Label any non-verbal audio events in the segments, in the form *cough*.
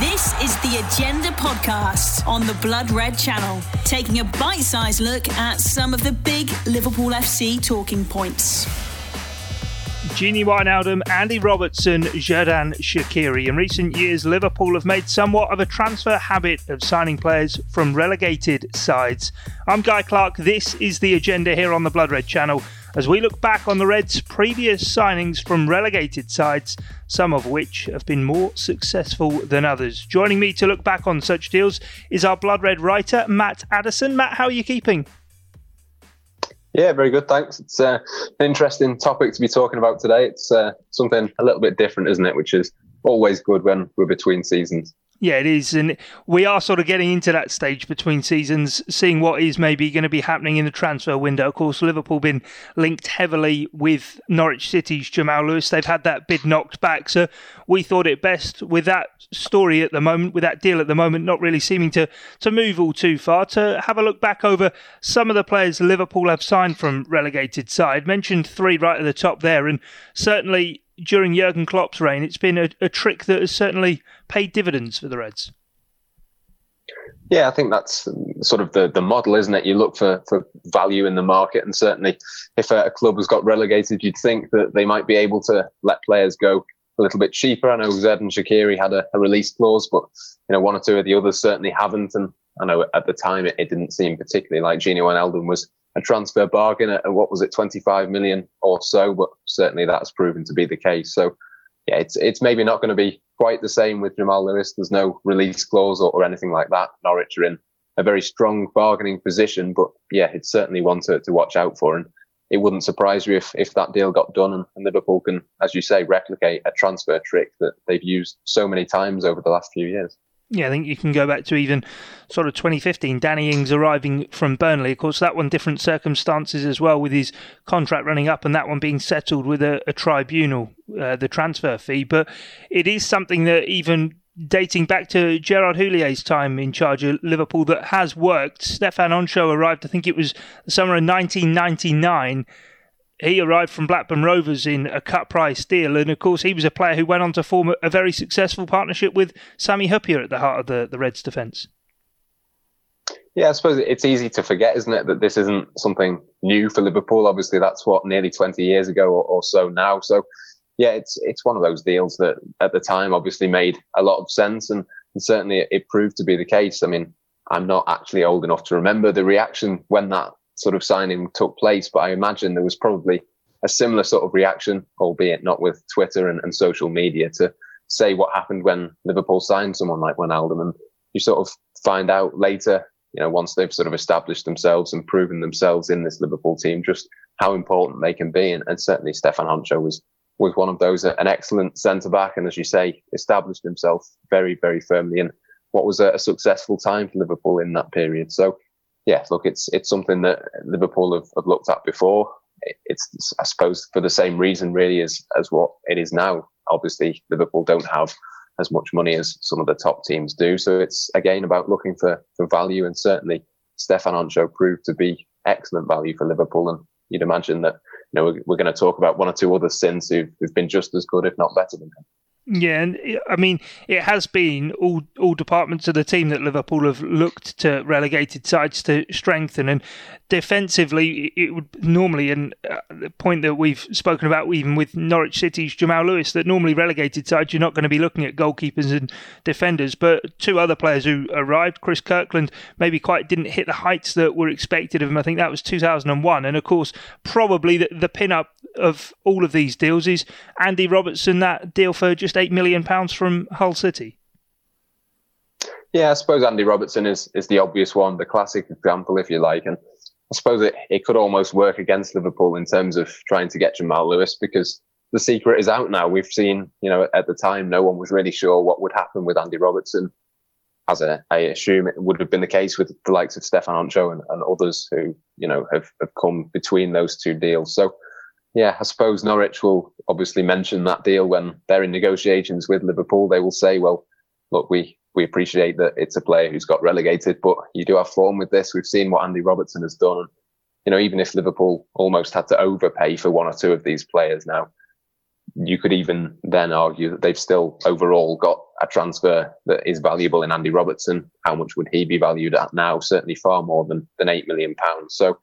This is the Agenda podcast on the Blood Red Channel, taking a bite sized look at some of the big Liverpool FC talking points. Gini Wijnaldum, Andy Robertson, Xherdan Shaqiri. In recent years, Liverpool have made somewhat of a transfer habit of signing players from relegated sides. I'm Guy Clark. This is the agenda here on the Blood Red channel as we look back on the Reds' previous signings from relegated sides, some of which have been more successful than others. Joining me to look back on such deals is our Blood Red writer, Matt Addison. Matt, how are you keeping? Yeah, very good. Thanks. It's uh, an interesting topic to be talking about today. It's uh, something a little bit different, isn't it? Which is always good when we're between seasons. Yeah, it is. And we are sort of getting into that stage between seasons, seeing what is maybe going to be happening in the transfer window. Of course, Liverpool been linked heavily with Norwich City's Jamal Lewis. They've had that bid knocked back. So we thought it best with that story at the moment, with that deal at the moment, not really seeming to, to move all too far, to have a look back over some of the players Liverpool have signed from relegated side. Mentioned three right at the top there. And certainly during Jurgen Klopp's reign, it's been a, a trick that has certainly paid dividends for the Reds. Yeah, I think that's sort of the, the model, isn't it? You look for, for value in the market, and certainly if a, a club has got relegated, you'd think that they might be able to let players go a little bit cheaper. I know Xherdan Shaqiri had a, a, release clause, but you know one or two of the others certainly haven't. And I know at the time it, it didn't seem particularly like Gini Wijnaldum was a transfer bargain at, what was it, 25 million or so, but certainly that's proven to be the case. So yeah, it's it's maybe not going to be quite the same with Jamal Lewis. There's no release clause or, or anything like that. Norwich are in a very strong bargaining position, but yeah, it's certainly one to, to watch out for. And it wouldn't surprise you if, if that deal got done and, and Liverpool can, as you say, replicate a transfer trick that they've used so many times over the last few years. Yeah, I think you can go back to even sort of 2015, Danny Ings arriving from Burnley. Of course, that one different circumstances as well, with his contract running up and that one being settled with a, a tribunal, uh, the transfer fee. But it is something that even dating back to Gerard Houllier's time in charge of Liverpool that has worked. Stefan Henchoz arrived, I think it was the summer of 1999 he arrived from Blackburn Rovers in a cut price deal, and of course he was a player who went on to form a, very successful partnership with Sami Hyypia at the heart of the, the Reds' defence. Yeah, I suppose it's easy to forget, isn't it, that this isn't something new for Liverpool. Obviously, that's what nearly 20 years ago or, or so now. So, yeah, it's it's one of those deals that at the time obviously made a lot of sense, and, and certainly it proved to be the case. I mean, I'm not actually old enough to remember the reaction when that sort of signing took place, but I imagine there was probably a similar sort of reaction, albeit not with Twitter and, and social media, to say what happened when Liverpool signed someone like Wijnaldum. And you sort of find out later, you know, once they've sort of established themselves and proven themselves in this Liverpool team, just how important they can be. And, and certainly Stefan Henchoz was was one of those, an excellent centre back, and as you say, established himself very, very firmly in what was a, a successful time for Liverpool in that period. So yeah, look, it's it's something that Liverpool have, have looked at before. It's, I suppose, for the same reason, really, as as what it is now. Obviously, Liverpool don't have as much money as some of the top teams do, so it's again about looking for for value. And certainly, Stefan Henchoz proved to be excellent value for Liverpool. And you'd imagine that you know we're, we're going to talk about one or two others since who've, who've been just as good, if not better than him. Yeah, and I mean, it has been all all departments of the team that Liverpool have looked to relegated sides to strengthen, and defensively, it would normally, and uh, the point that we've spoken about even with Norwich City's Jamal Lewis, that normally relegated sides you're not going to be looking at goalkeepers and defenders, but two other players who arrived, Chris Kirkland, maybe quite didn't hit the heights that were expected of him. I think that was 2001, and of course, probably the, the pin up of all of these deals is Andy Robertson, that deal for just eight million pounds from Hull City. Yeah, I suppose Andy Robertson is is the obvious one, the classic example, if you like, and I suppose it, it could almost work against Liverpool in terms of trying to get Jamal Lewis because the secret is out now. We've seen, you know, at the time, no one was really sure what would happen with Andy Robertson. As a, I assume it would have been the case with the likes of Stefan Henchoz and, and others who, you know, have, have come between those two deals. So yeah, I suppose Norwich will obviously mention that deal when they're in negotiations with Liverpool. They will say, well, look, we, we appreciate that it's a player who's got relegated, but you do have form with this. We've seen what Andy Robertson has done. You know, even if Liverpool almost had to overpay for one or two of these players now, you could even then argue that they've still overall got a transfer that is valuable in Andy Robertson. How much would he be valued at now? Certainly far more than, than eight million pounds. So,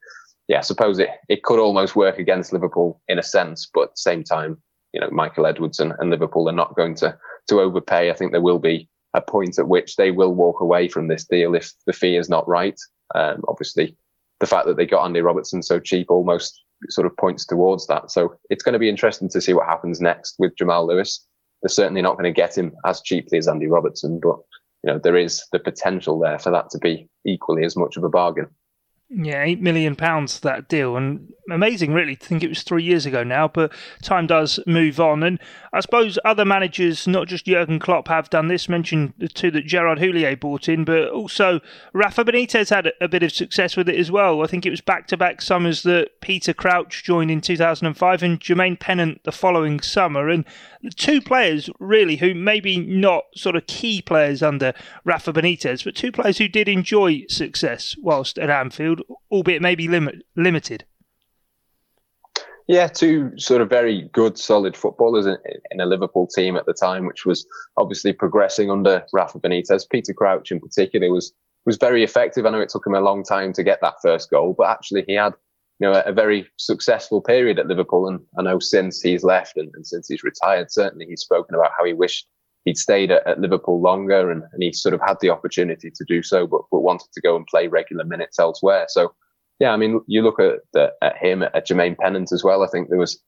yeah, I suppose it, it could almost work against Liverpool in a sense, but at the same time, you know, Michael Edwards and, and Liverpool are not going to, to overpay. I think there will be a point at which they will walk away from this deal if the fee is not right. Um, obviously, the fact that they got Andy Robertson so cheap almost sort of points towards that. So it's going to be interesting to see what happens next with Jamal Lewis. They're certainly not going to get him as cheaply as Andy Robertson, but you know there is the potential there for that to be equally as much of a bargain. Yeah, eight million pounds for that deal, and amazing, really. To think it was three years ago now, but time does move on. And I suppose other managers, not just Jurgen Klopp, have done this. Mentioned the two that Gerard Houllier brought in, but also Rafa Benitez had a, bit of success with it as well. I think it was back-to-back summers that Peter Crouch joined in 2005 and Jermaine Pennant the following summer, and two players really who maybe not sort of key players under Rafa Benitez, but two players who did enjoy success whilst at Anfield, albeit maybe limit, limited. Yeah, two sort of very good, solid footballers in, in, a Liverpool team at the time, which was obviously progressing under Rafa Benitez. Peter Crouch, in particular, was was very effective. I know it took him a long time to get that first goal, but actually he had you know, a, a, very successful period at Liverpool. And I know since he's left and, and, since he's retired, certainly he's spoken about how he wished he'd stayed at, at Liverpool longer and, and, he sort of had the opportunity to do so, but, but wanted to go and play regular minutes elsewhere. So, yeah, I mean, you look at, the, at him, at Jermaine Pennant as well. I think there was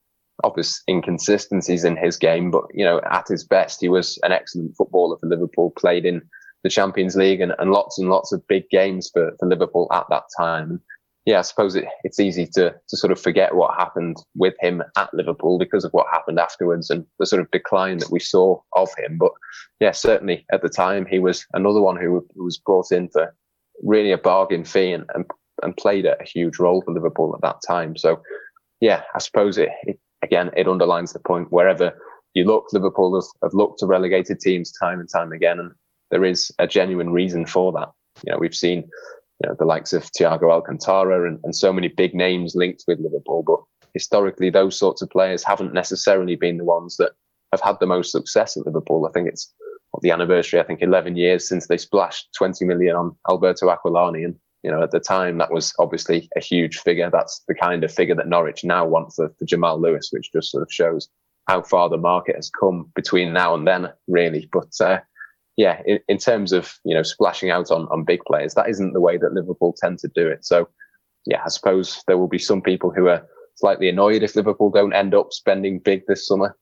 obvious inconsistencies in his game, but, you know, at his best, he was an excellent footballer for Liverpool, played in the Champions League and, and lots and lots of big games for, for Liverpool at that time yeah, I suppose it, it's easy to to sort of forget what happened with him at Liverpool because of what happened afterwards and the sort of decline that we saw of him. But yeah, certainly at the time he was another one who, who was brought in for really a bargain fee and, and and played a huge role for Liverpool at that time. So yeah, I suppose it, it again it underlines the point wherever you look, Liverpool have, have looked to relegated teams time and time again, and there is a genuine reason for that. You know, we've seen you know, the likes of Thiago Alcantara and, and so many big names linked with Liverpool. But historically, those sorts of players haven't necessarily been the ones that have had the most success at Liverpool. I think it's the anniversary, I think 11 years since they splashed 20 million on Alberto Aquilani. And, you know, at the time, that was obviously a huge figure. That's the kind of figure that Norwich now want for, for Jamal Lewis, which just sort of shows how far the market has come between now and then, really. But, uh, yeah, in, in, terms of you know splashing out on on big players, that isn't the way that Liverpool tend to do it. So, yeah, I suppose there will be some people who are slightly annoyed if Liverpool don't end up spending big this summer,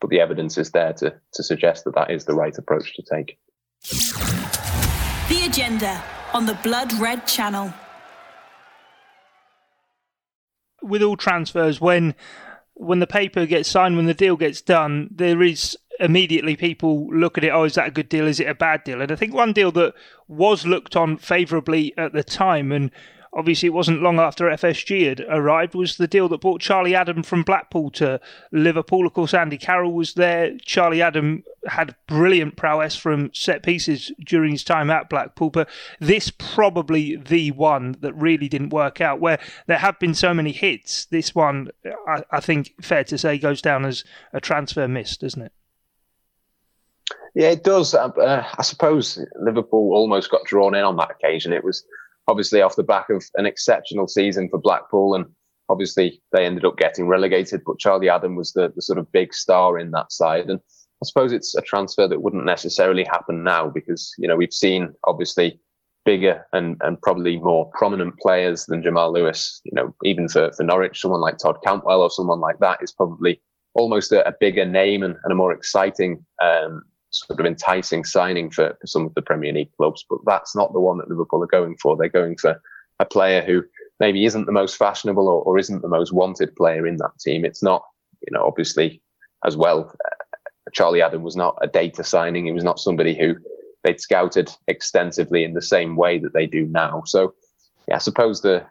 but the evidence is there to to suggest that that is the right approach to take. The agenda on the Blood Red Channel. With all transfers, when when the paper gets signed, when the deal gets done, there is immediately people look at it, oh, is that a good deal? Is it a bad deal? And I think one deal that was looked on favourably at the time, and obviously it wasn't long after FSG had arrived, was the deal that brought Charlie Adam from Blackpool to Liverpool. Of course, Andy Carroll was there. Charlie Adam had brilliant prowess from set pieces during his time at Blackpool, but this probably the one that really didn't work out. Where there have been so many hits, this one, I, I think, fair to say, goes down as a transfer miss, doesn't it? Yeah, it does. Uh, uh, I suppose Liverpool almost got drawn in on that occasion. It was obviously off the back of an exceptional season for Blackpool, and obviously they ended up getting relegated. But Charlie Adam was the, the sort of big star in that side, and I suppose it's a transfer that wouldn't necessarily happen now because you know we've seen obviously bigger and, and probably more prominent players than Jamal Lewis. You know, even for, for Norwich, someone like Todd Cantwell or someone like that is probably almost a, a bigger name and, and, a more exciting um, sort of enticing signing for, for some of the Premier League clubs, but that's not the one that Liverpool are going for. They're going for a player who maybe isn't the most fashionable or, or isn't the most wanted player in that team. It's not, you know, obviously as well. Uh, Charlie Adam was not a data signing. He was not somebody who they'd scouted extensively in the same way that they do now. So, yeah, I suppose the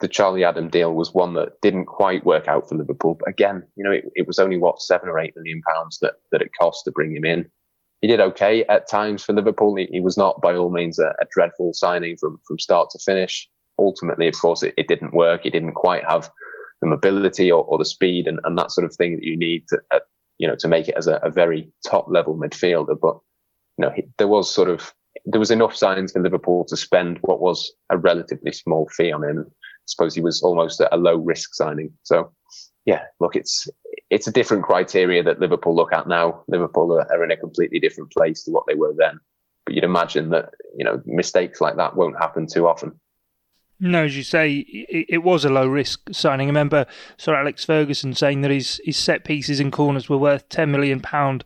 the Charlie Adam deal was one that didn't quite work out for Liverpool. But again, you know, it, it was only what seven or eight million pounds that that it cost to bring him in he did okay at times for Liverpool. He, he was not by all means a, a, dreadful signing from, from start to finish. Ultimately, of course, it, it didn't work. He didn't quite have the mobility or, or the speed and, and that sort of thing that you need to, uh, you know, to make it as a, a very top level midfielder. But you know, he, there was sort of there was enough signs for Liverpool to spend what was a relatively small fee on him. I suppose he was almost a low risk signing. So, yeah, look, it's it's a different criteria that Liverpool look at now. Liverpool are, are in a completely different place to what they were then. But you'd imagine that you know mistakes like that won't happen too often. No, as you say, it, was a low risk signing. I remember Sir Alex Ferguson saying that his, his set pieces and corners were worth ten million pound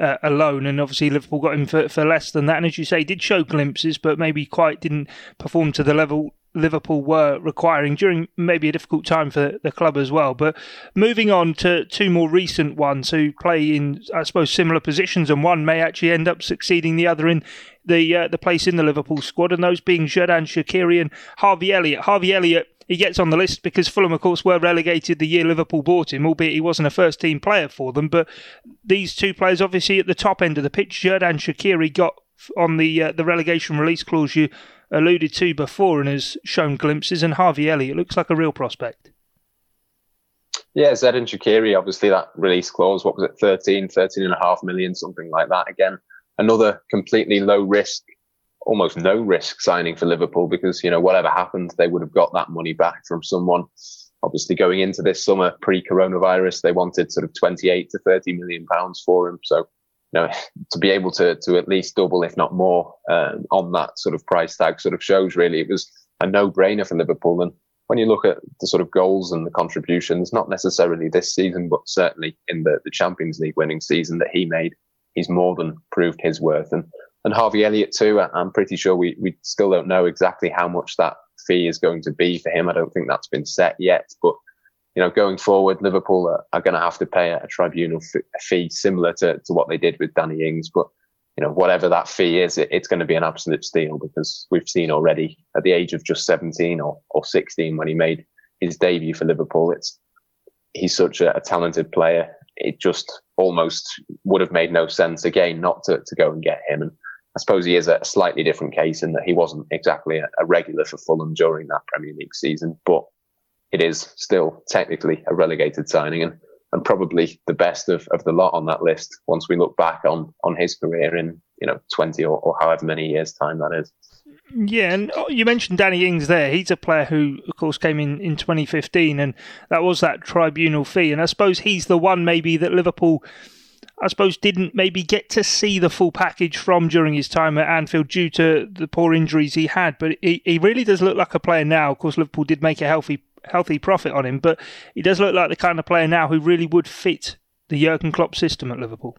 uh, alone, and obviously Liverpool got him for, for less than that. And as you say, did show glimpses, but maybe quite didn't perform to the level Liverpool were requiring during maybe a difficult time for the club as well. But moving on to two more recent ones who play in, I suppose, similar positions, and one may actually end up succeeding the other in the uh, the place in the Liverpool squad, and those being Xherdan Shaqiri and Harvey Elliott. Harvey Elliott he gets on the list because Fulham, of course, were relegated the year Liverpool bought him, albeit he wasn't a first team player for them. But these two players, obviously, at the top end of the pitch, Xherdan Shaqiri got on the uh, the relegation release clause you alluded to before and has shown glimpses, and Harvey Elliott looks like a real prospect. Yeah, Xherdan Shaqiri, obviously that release clause, what was it, 13, 13 and a half million, something like that. Again, another completely low risk almost no risk signing for Liverpool because, you know, whatever happened, they would have got that money back from someone. Obviously, going into this summer pre coronavirus, they wanted sort of 28 to 30 million pounds for him. So, you know, *laughs* to be able to, to at least double, if not more, um, on that sort of price tag sort of shows really it was a no brainer for Liverpool. And when you look at the sort of goals and the contributions, not necessarily this season, but certainly in the, the Champions League winning season that he made, he's more than proved his worth. And and Harvey Elliott too. I'm pretty sure we, we still don't know exactly how much that fee is going to be for him. I don't think that's been set yet, but you know, going forward, Liverpool are, are going to have to pay a, a tribunal f- a fee similar to, to what they did with Danny Ings. But, you know, whatever that fee is, it, it's going to be an absolute steal because we've seen already at the age of just 17 or, or 16 when he made his debut for Liverpool, it's, he's such a, a talented player. It just almost would have made no sense again not to, to go and get him. And I suppose he is a slightly different case in that he wasn't exactly a, a regular for Fulham during that Premier League season, but it is still technically a relegated signing and, and probably the best of, of the lot on that list once we look back on on his career in you know 20 or, or however many years time that is yeah, and oh, you mentioned Danny Ings there. He's a player who, of course, came in in 2015, and that was that tribunal fee. And I suppose he's the one maybe that Liverpool I suppose, didn't maybe get to see the full package from during his time at Anfield due to the poor injuries he had. But he, he really does look like a player now. Of course, Liverpool did make a healthy healthy profit on him, but he does look like the kind of player now who really would fit the Jurgen Klopp system at Liverpool.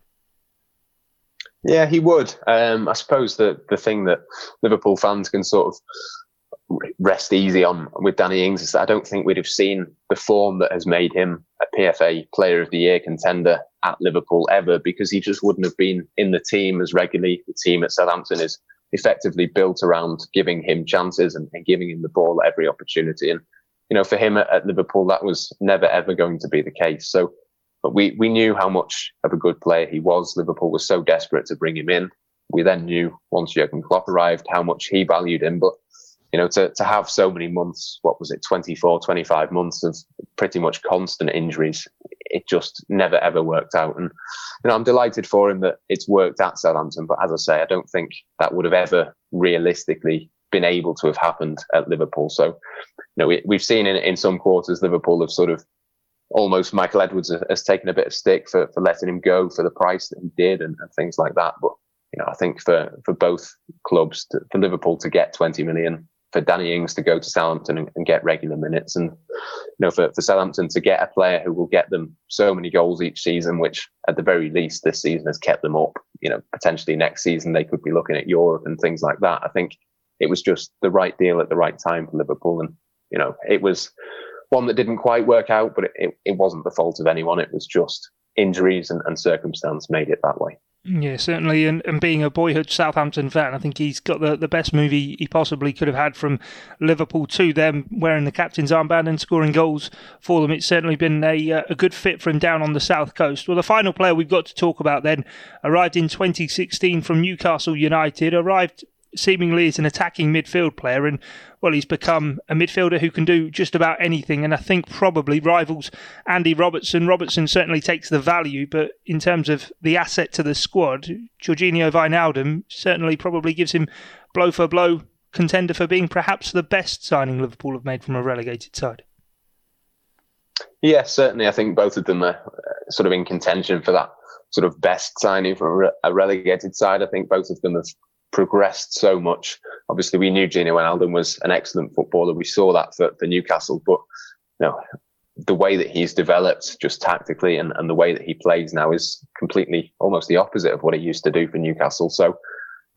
Yeah, he would. Um, I suppose the the thing that Liverpool fans can sort of rest easy on with Danny Ings is that I don't think we'd have seen the form that has made him a PFA Player of the Year contender at Liverpool ever because he just wouldn't have been in the team as regularly. The team at Southampton is effectively built around giving him chances and, and giving him the ball at every opportunity. And, you know, for him at, at, Liverpool, that was never ever going to be the case. So, but we, we knew how much of a good player he was. Liverpool was so desperate to bring him in. We then knew once Jurgen Klopp arrived how much he valued him. But you know, to, to have so many months, what was it, 24, 25 months of pretty much constant injuries, it just never ever worked out. And, you know, I'm delighted for him that it's worked at Southampton. But as I say, I don't think that would have ever realistically been able to have happened at Liverpool. So, you know, we, we've seen in, in some quarters, Liverpool have sort of almost Michael Edwards has, taken a bit of stick for, for letting him go for the price that he did and, and things like that. But, you know, I think for, for both clubs, to, for Liverpool to get 20 million for Danny Ings to go to Southampton and, and, get regular minutes, and you know for, for Southampton to get a player who will get them so many goals each season, which at the very least this season has kept them up. You know, potentially next season they could be looking at Europe and things like that. I think it was just the right deal at the right time for Liverpool, and you know it was one that didn't quite work out, but it, it, it wasn't the fault of anyone. It was just injuries and, and circumstance made it that way. Yeah, certainly. And, and being a boyhood Southampton fan, I think he's got the, the best movie he possibly could have had from Liverpool to them, wearing the captain's armband and scoring goals for them. It's certainly been a, uh, a good fit for him down on the south coast. Well, the final player we've got to talk about then arrived in 2016 from Newcastle United, arrived seemingly is an attacking midfield player, and well, he's become a midfielder who can do just about anything, and I think probably rivals Andy Robertson. Robertson certainly takes the value, but in terms of the asset to the squad, Georginio Wijnaldum certainly probably gives him blow for blow contender for being perhaps the best signing Liverpool have made from a relegated side. Yeah, certainly. I think both of them are uh, sort of in contention for that sort of best signing from a relegated side. I think both of them have progressed so much. Obviously, we knew Gino Wijnaldum was an excellent footballer. We saw that for, for Newcastle, but you know, the way that he's developed just tactically and, and the way that he plays now is completely almost the opposite of what he used to do for Newcastle. So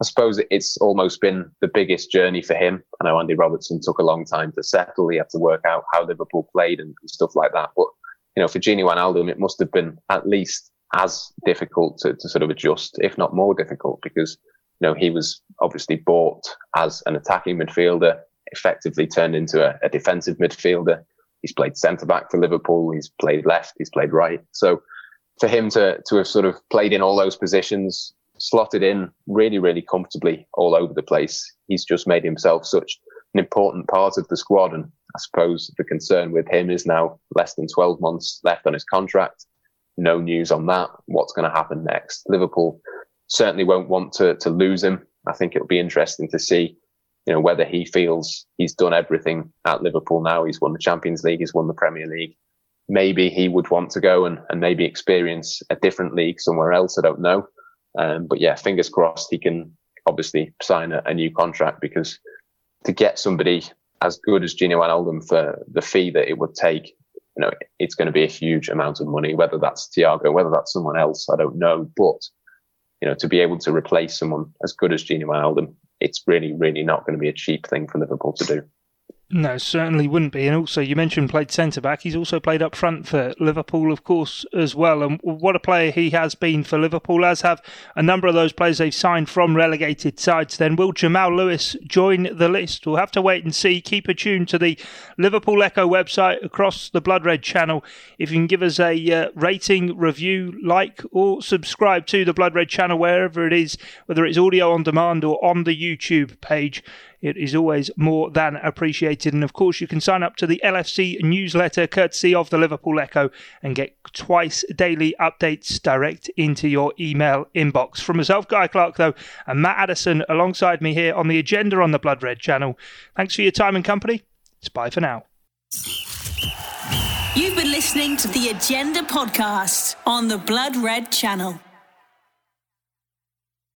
I suppose it's almost been the biggest journey for him. I know Andy Robertson took a long time to settle. He had to work out how Liverpool played and, and stuff like that. But, you know, for Gini Wijnaldum, it must have been at least as difficult to, to sort of adjust, if not more difficult, because, you know, he was obviously bought as an attacking midfielder, effectively turned into a, a defensive midfielder. He's played centre back for Liverpool. He's played left. He's played right. So for him to, to have sort of played in all those positions, slotted in really, really comfortably all over the place. He's just made himself such an important part of the squad. And I suppose the concern with him is now less than 12 months left on his contract. No news on that. What's going to happen next? Liverpool certainly won't want to, to lose him. I think it'll be interesting to see, you know, whether he feels he's done everything at Liverpool now. He's won the Champions League. He's won the Premier League. Maybe he would want to go and, and maybe experience a different league somewhere else. I don't know. Um, but yeah, fingers crossed he can obviously sign a, a, new contract because to get somebody as good as Gino Wijnaldum for the fee that it would take, you know, it's going to be a huge amount of money. Whether that's Thiago, whether that's someone else, I don't know. But you know, to be able to replace someone as good as Gino Wijnaldum, it's really, really not going to be a cheap thing for Liverpool to do. No, certainly wouldn't be. And also, you mentioned played centre back. He's also played up front for Liverpool, of course, as well. And what a player he has been for Liverpool, as have a number of those players they've signed from relegated sides. Then will Jamal Lewis join the list? We'll have to wait and see. Keep attuned to the Liverpool Echo website across the Blood Red channel. If you can give us a uh, rating, review, like, or subscribe to the Blood Red channel wherever it is, whether it's audio on demand or on the YouTube page it is always more than appreciated. And of course, you can sign up to the LFC newsletter courtesy of the Liverpool Echo and get twice daily updates direct into your email inbox. From myself, Guy Clark, though, and Matt Addison alongside me here on the agenda on the Blood Red channel. Thanks for your time and company. It's bye for now. You've been listening to the Agenda podcast on the Blood Red channel.